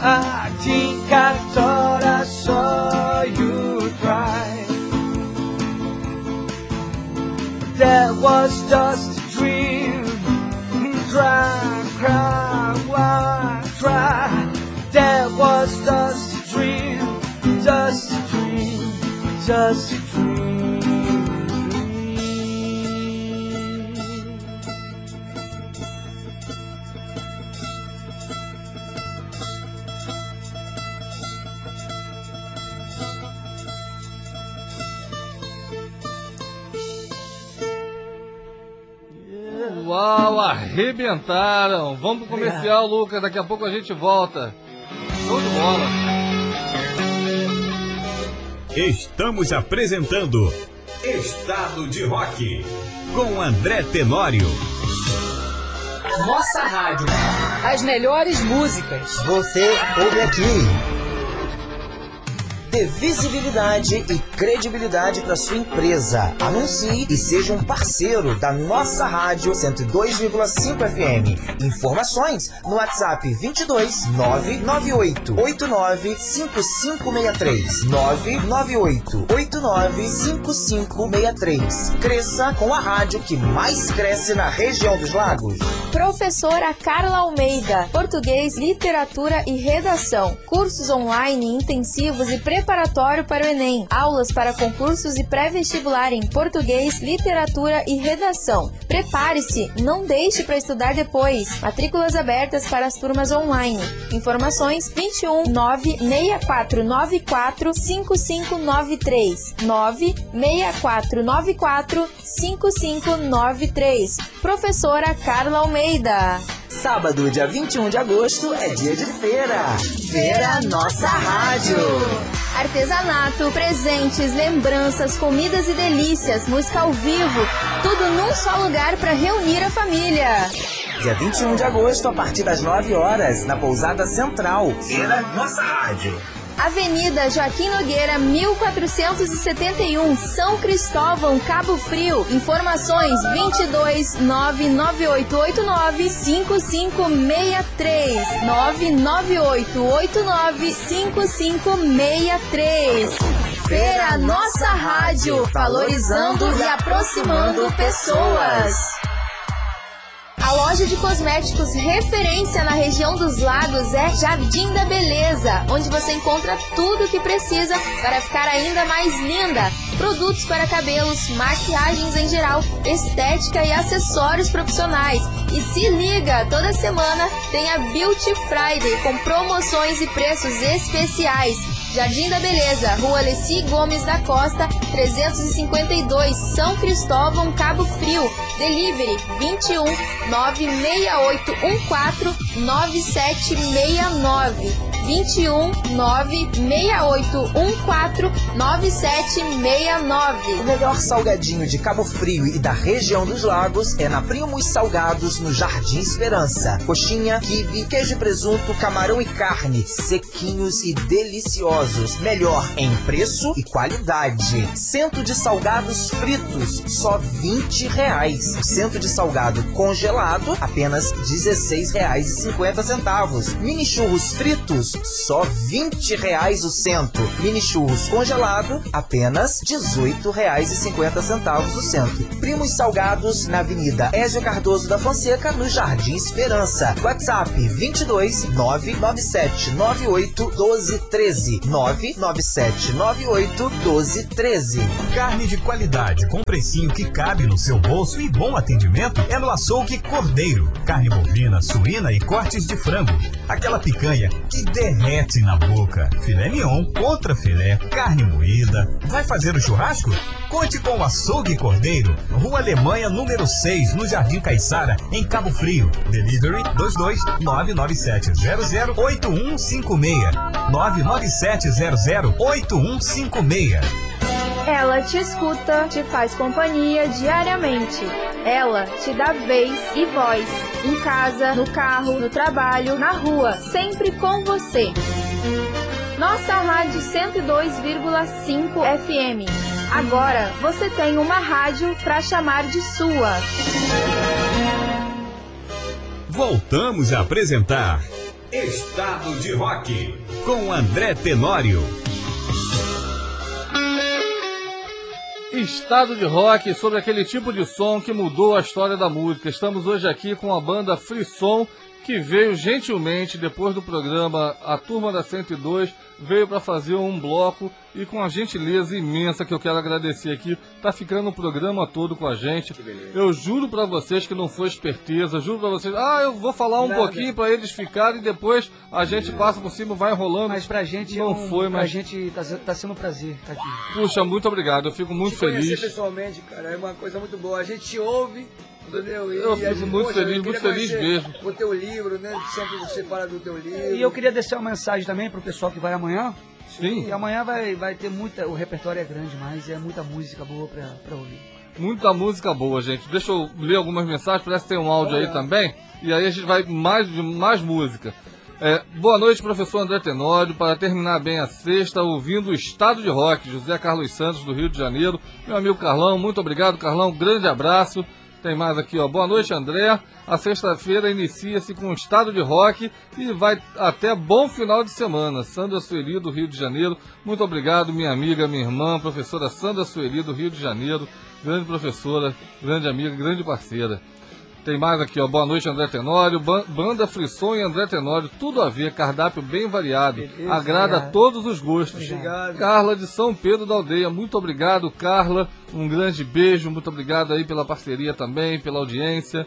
I think I thought I saw you cry. That was just a dream. Try, cry, why try? That was just a dream, just a dream, just a dream. Arrebentaram! Vamos pro comercial, Lucas. Daqui a pouco a gente volta. Show de bola! Estamos apresentando Estado de Rock com André Tenório. Nossa rádio. As melhores músicas. Você ouve aqui. Dê visibilidade e credibilidade para sua empresa. Anuncie e seja um parceiro da nossa rádio 102,5 FM. Informações no WhatsApp 22 998 89 5563 998 89 5563. Cresça com a rádio que mais cresce na região dos lagos. Professora Carla Almeida, Português, Literatura e Redação. Cursos online intensivos e preparatório para o Enem. Aulas para concursos e pré-vestibular em Português, Literatura e Redação. Prepare-se, não deixe para estudar depois. Matrículas abertas para as turmas online. Informações 21 96494 5593 96494 5593. Professora Carla Almeida. Sábado, dia 21 de agosto, é dia de feira. Feira Nossa Rádio. Artesanato, presentes, lembranças, comidas e delícias, música ao vivo, tudo num só lugar para reunir a família. Dia 21 de agosto, a partir das 9 horas, na Pousada Central. Feira Nossa Rádio. Avenida Joaquim Nogueira, 1471, São Cristóvão, Cabo Frio. Informações 22 99889 5563 99889 5563. Feira Nossa Rádio, valorizando e aproximando pessoas. A loja de cosméticos referência na região dos lagos é Jardim da Beleza, onde você encontra tudo o que precisa para ficar ainda mais linda. Produtos para cabelos, maquiagens em geral, estética e acessórios profissionais. E se liga, toda semana tem a Beauty Friday com promoções e preços especiais. Jardim da Beleza, Rua Alessi Gomes da Costa, 352, São Cristóvão, Cabo Frio. Delivery 21 96814 9769. 21 96814 9769. O melhor salgadinho de Cabo Frio e da região dos lagos é na Primos Salgados, no Jardim Esperança. Coxinha, quibe, queijo e presunto, camarão e carne, sequinhos e deliciosos. Melhor em preço e qualidade. Cento de salgados fritos, só 20 reais. Cento de salgado congelado, apenas 16 reais e 50 centavos. Mini churros fritos, só 20 reais o cento. Mini churros congelado, apenas 18 reais e 50 centavos o cento. Primos salgados na Avenida Ézio Cardoso da Fonseca, no Jardim Esperança. WhatsApp 22 997 98 12 13 997 98 12 13. Carne de qualidade com precinho que cabe no seu bolso e bom atendimento é no Açougue Cordeiro. Carne bovina, suína e cortes de frango. Aquela picanha que derrete derrete na boca. Filé mignon, contra filé, carne moída. Vai fazer o churrasco? Conte com o Açougue Cordeiro, Rua Alemanha, número 6, no Jardim Caiçara, em Cabo Frio. Delivery 22 99700 8156. 99700 8156. Ela te escuta, te faz companhia diariamente. Ela te dá vez e voz. Em casa, no carro, no trabalho, na rua, sempre com você. Nossa Rádio 102,5 FM. Agora você tem uma rádio para chamar de sua. Voltamos a apresentar Estado de Rock com André Tenório. Estado de rock sobre aquele tipo de som que mudou a história da música. Estamos hoje aqui com a banda Frisson, que veio gentilmente depois do programa A Turma da 102 veio para fazer um bloco e com a gentileza imensa que eu quero agradecer aqui, tá ficando o programa todo com a gente. Eu juro para vocês que não foi esperteza, juro para vocês, ah, eu vou falar um Nada. pouquinho para eles ficarem e depois a gente passa por cima, vai enrolando. Mas pra gente não é um, foi, mas pra gente tá, tá sendo um prazer estar tá aqui. Puxa, muito obrigado, eu fico muito Te feliz. pessoalmente, cara, é uma coisa muito boa. A gente ouve Entendeu? eu fico gente, muito poxa, feliz, muito feliz mesmo. O teu livro, né? Sempre você fala do teu livro. E eu queria deixar uma mensagem também pro pessoal que vai amanhã. Sim. E amanhã vai, vai ter muita. O repertório é grande, mas é muita música boa pra, pra ouvir. Muita música boa, gente. Deixa eu ler algumas mensagens, parece que tem um áudio aí também. E aí a gente vai mais mais música. É, boa noite, professor André Tenório. Para terminar bem a sexta, ouvindo o Estado de Rock, José Carlos Santos, do Rio de Janeiro. Meu amigo Carlão, muito obrigado, Carlão. Grande abraço. Tem mais aqui, ó. Boa noite, André. A sexta-feira inicia-se com um estado de rock e vai até bom final de semana. Sandra Sueli, do Rio de Janeiro. Muito obrigado, minha amiga, minha irmã, professora Sandra Sueli, do Rio de Janeiro. Grande professora, grande amiga, grande parceira. Tem mais aqui, ó. Boa noite, André Tenório. Banda Frisson e André Tenório, tudo a ver, cardápio bem variado. Beleza, Agrada obrigado. a todos os gostos. Obrigado. Carla de São Pedro da Aldeia, muito obrigado, Carla. Um grande beijo, muito obrigado aí pela parceria também, pela audiência.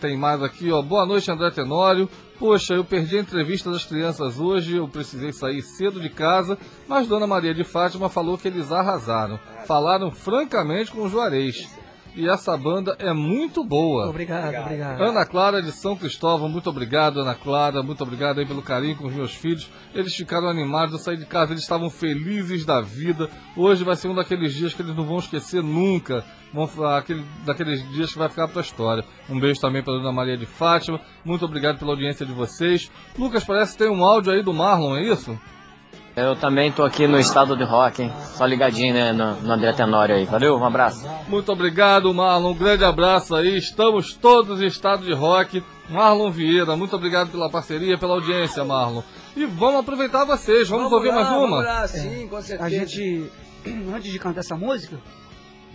Tem mais aqui, ó. Boa noite, André Tenório. Poxa, eu perdi a entrevista das crianças hoje, eu precisei sair cedo de casa, mas Dona Maria de Fátima falou que eles arrasaram. Falaram francamente com o Juarez e essa banda é muito boa. Obrigado, obrigado. Ana Clara de São Cristóvão, muito obrigado, Ana Clara, muito obrigado aí pelo carinho com os meus filhos. Eles ficaram animados, eu saí de casa, eles estavam felizes da vida. Hoje vai ser um daqueles dias que eles não vão esquecer nunca. Vão, aquele, daqueles dias que vai ficar para a história. Um beijo também para Dona Maria de Fátima. Muito obrigado pela audiência de vocês. Lucas, parece que tem um áudio aí do Marlon, é isso? Eu também tô aqui no estado de rock, hein? Só ligadinho, né, no, no André Tenório aí. Valeu, um abraço. Muito obrigado, Marlon. Um grande abraço aí. Estamos todos em estado de rock. Marlon Vieira, muito obrigado pela parceria, pela audiência, Marlon. E vamos aproveitar vocês. Vamos, vamos ouvir lá, mais uma? Vamos lá, sim, com certeza. A gente, antes de cantar essa música,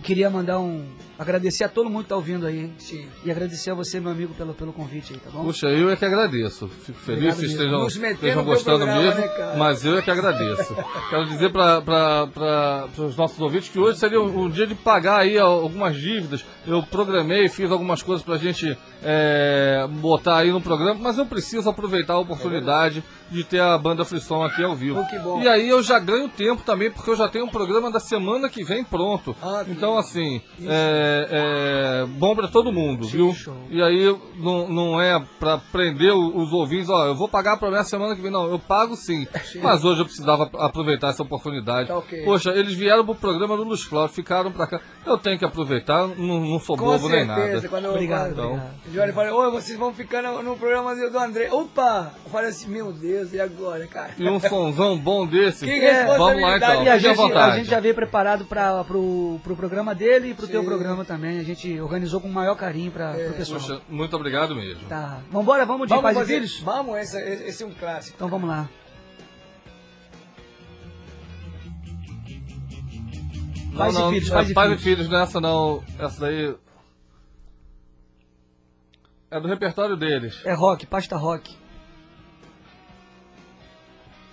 queria mandar um. Agradecer a todo mundo que tá ouvindo aí, hein? Sim. E agradecer a você, meu amigo, pelo, pelo convite aí, tá bom? Puxa, eu é que agradeço. Fico feliz que estejam, estejam gostando programa, mesmo, né, mas eu é que agradeço. Quero dizer para os nossos ouvintes que hoje seria um, um, dia de pagar aí algumas dívidas. Eu programei, fiz algumas coisas para a gente é, botar aí no programa, mas eu preciso aproveitar a oportunidade de ter a banda Frisson aqui ao vivo. Oh, e aí eu já ganho tempo também, porque eu já tenho um programa da semana que vem pronto. Ah, então, assim, é, é, bom para todo mundo, viu? Show. E aí não, não é para prender os ouvintes, ó, eu vou pagar para minha semana que vem. Não, eu pago sim. sim. Mas hoje eu precisava aproveitar essa oportunidade. Tá okay. Poxa, eles vieram pro programa do Luz Cláudio, ficaram para cá. Eu tenho que aproveitar, não, não sou Com bobo certeza, nem nada. Quando obrigado, então, obrigado. Eu falei, oi, vocês vão ficar no, no, programa do André. Opa! Eu falei assim, meu Deus, e agora, cara? E um sonzão bom desse. Que é, Vamos lá então. E a gente, a gente já veio preparado para pro, pro programa dele e pro Sim. teu programa também. A gente organizou com o maior carinho para é. o pessoal. Poxa, muito obrigado mesmo. Tá. Vambora, vamos de vamos Pais fazer, e Filhos? Vamos, esse, esse é um clássico. Então vamos lá. Pais não, e Filhos, Pais, é, e, pais filhos. e Filhos nessa não. Essa daí. É do repertório deles. É rock, pasta rock.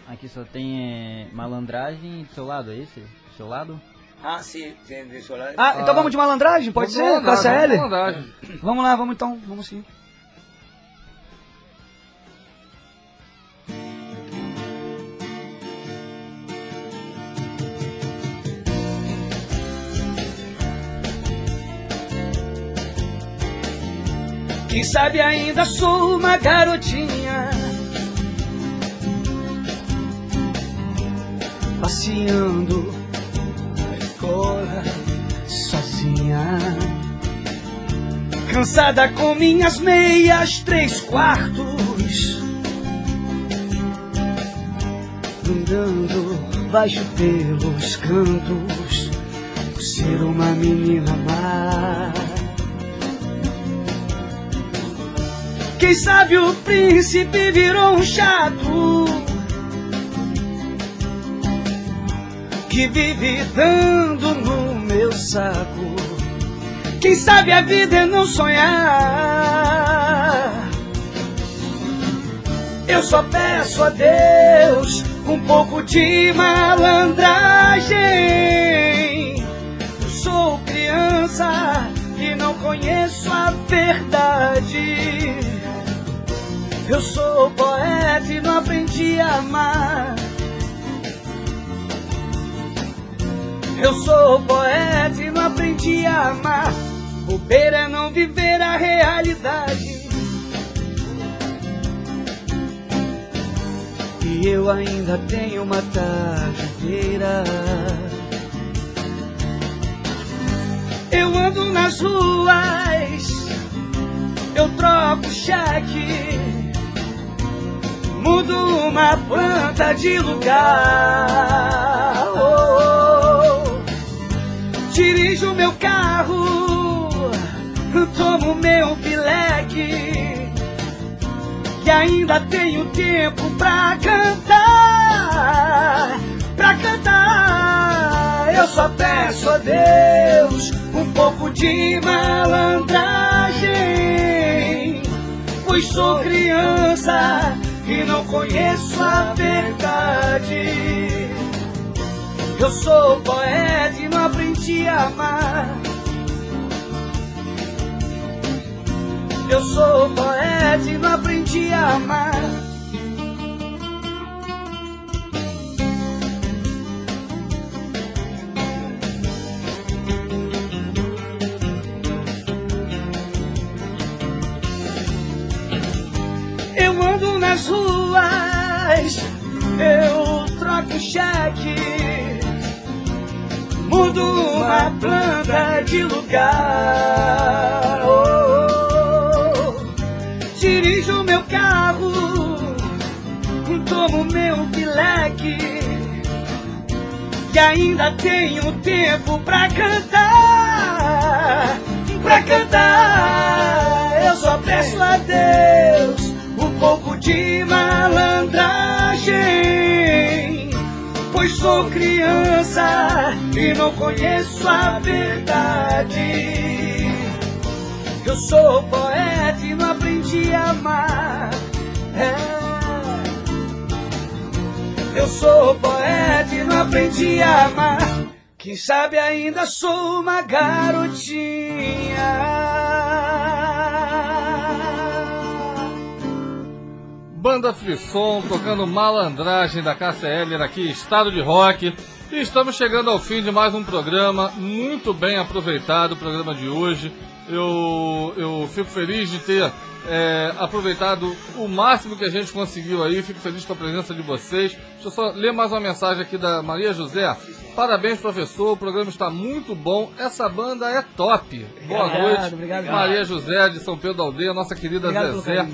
Aqui só tem é, malandragem do seu lado, é esse? Do seu lado? Ah, sim. Ah, então vamos de malandragem? Pode ser? Vamos, malandragem. vamos lá, vamos então, vamos sim. Quem sabe ainda sou uma garotinha Passeando fora sozinha. Cansada com minhas meias três quartos. Andando baixo pelos cantos Por ser uma menina má. Quem sabe o príncipe virou um chato que vive dando no meu saco. Quem sabe a vida é não sonhar. Eu só peço a Deus um pouco de malandragem. Sou criança e não conheço a verdade. Eu sou poeta e não aprendi a amar. Eu sou poeta e não aprendi a amar. Bobeira é não viver a realidade. E eu ainda tenho uma tardeira. Eu ando nas ruas, eu troco cheque mudo uma planta de lugar. Dirijo meu carro, tomo meu pileque. E ainda tenho tempo pra cantar, pra cantar. Eu só peço a Deus um pouco de malandragem, pois sou criança e não conheço a verdade. Eu sou poeta e não a amar. Eu sou poeta e não aprendi a amar. nas ruas eu troco cheque, mudo uma planta de lugar. Oh, dirijo meu carro, tomo meu pileque e ainda tenho tempo pra cantar, pra cantar. Eu só peço a Deus um pouco de malandragem. Pois sou criança e não conheço a verdade. Eu sou poeta e não aprendi a amar. É. Eu sou poeta e não aprendi a amar. Quem sabe ainda sou uma garotinha. Banda Frisson tocando Malandragem da KCL aqui, Estado de Rock. E estamos chegando ao fim de mais um programa, muito bem aproveitado o programa de hoje. Eu, eu fico feliz de ter é, aproveitado o máximo que a gente conseguiu aí. Fico feliz com a presença de vocês. Deixa eu só ler mais uma mensagem aqui da Maria José. Parabéns, professor. O programa está muito bom. Essa banda é top. Boa obrigado, noite. Obrigado, Maria José de São Pedro da Aldeia, nossa querida Obrigado Zezé.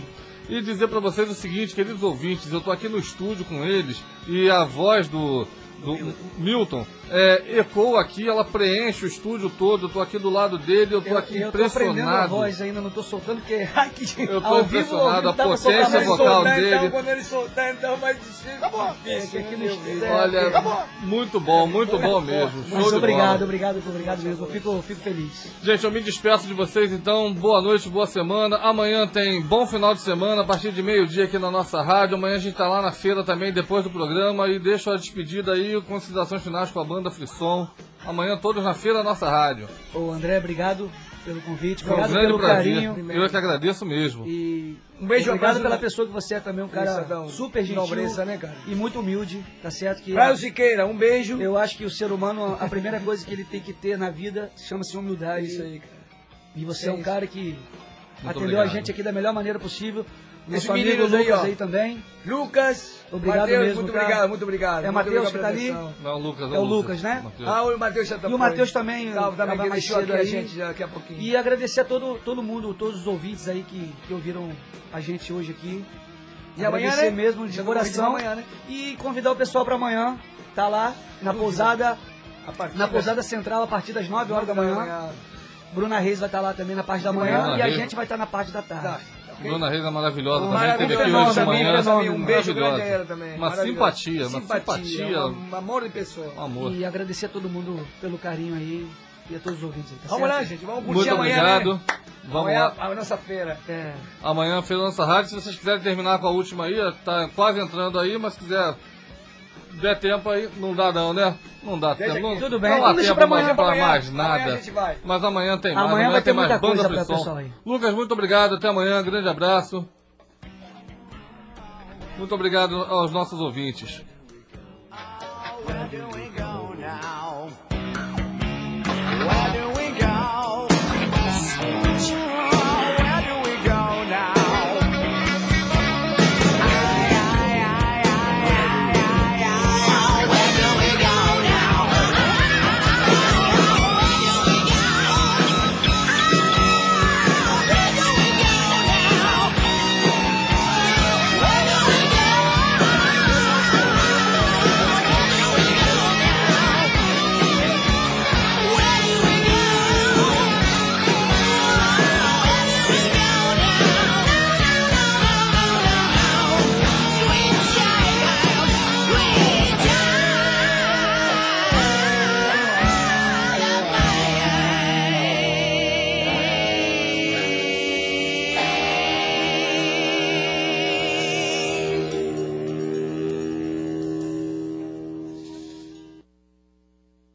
E dizer para vocês o seguinte, queridos ouvintes, eu tô aqui no estúdio com eles e a voz do, do Milton é, ecoa aqui, ela preenche o estúdio todo, eu tô aqui do lado dele, eu tô eu, aqui eu tô aprendendo a impressionado. voz ainda, não tô soltando, porque aqui, Eu tô vivo, impressionado, a vivo, pra potência vocal soltar, dele. Então, quando ele soltar, então vai. Acabou. É, que aqui no Olha, Acabou. muito bom, muito bom mesmo. Show Mas obrigado, obrigado, obrigado mesmo. Eu fico, fico feliz. Gente, eu me despeço de vocês, então. Boa noite, boa semana. Amanhã tem bom final de semana, a partir de meio-dia aqui na nossa rádio. Amanhã a gente tá lá na feira também, depois do programa. E deixo a despedida aí, considerações finais com a banda Frisson. Amanhã todos na feira da nossa rádio. Ô André, obrigado pelo convite, Foi um obrigado grande pelo prazer. carinho. Eu é que agradeço mesmo. E Um beijo, obrigado pela pessoa que você é também, um cara super gentil Nobreza, né, cara? e muito humilde, tá certo? Que Caio Siqueira, um beijo. Eu acho que o ser humano, a primeira coisa que ele tem que ter na vida chama-se humildade. Isso aí, cara. E você É é um cara que Muito atendeu obrigado. a gente aqui da melhor maneira possível. Nosso amigo Lucas aí, aí, também. Lucas, obrigado Mateus, mesmo. Muito cara. obrigado, muito obrigado. É o Matheus que tá ali? Não, o Lucas. É o Lucas, né? Mateus. Ah, o Matheus já tá E o Matheus também. Tá, também que mais cedo a gente daqui a pouquinho. E agradecer a todo, todo mundo, todos os ouvintes aí que, que ouviram a gente hoje aqui. E amanhã, né? mesmo de coração. Amanhã, né? E convidar o pessoal para amanhã. Tá lá na pousada. Na pousada central a partir das 9 horas da manhã. Bruna Reis vai estar lá também na parte da manhã e a gente vai estar na parte da tarde. Bruna Reis é maravilhosa, também esteve aqui hoje de manhã. Um beijo grande a ela também. Uma simpatia, uma simpatia. Um amor de pessoa. Um amor. E agradecer a todo mundo pelo carinho aí e a todos os ouvintes. Tá vamos lá, gente, vamos curtir Muito amanhã, obrigado. Né? Vamos amanhã, lá. A nossa feira. É. Amanhã a feira da nossa rádio. Se vocês quiserem terminar com a última aí, tá quase entrando aí, mas se quiser der tempo aí, não dá não, né? Não dá Deixa tempo. Não, tudo bem. Não dá tempo pra amanhã, pra amanhã, mais nada. Amanhã a gente vai. Mas amanhã tem mais. Amanhã, Amanhã, vai tem ter mais banda pra aí. Lucas, muito obrigado. Até amanhã. Grande abraço. Muito obrigado aos nossos ouvintes.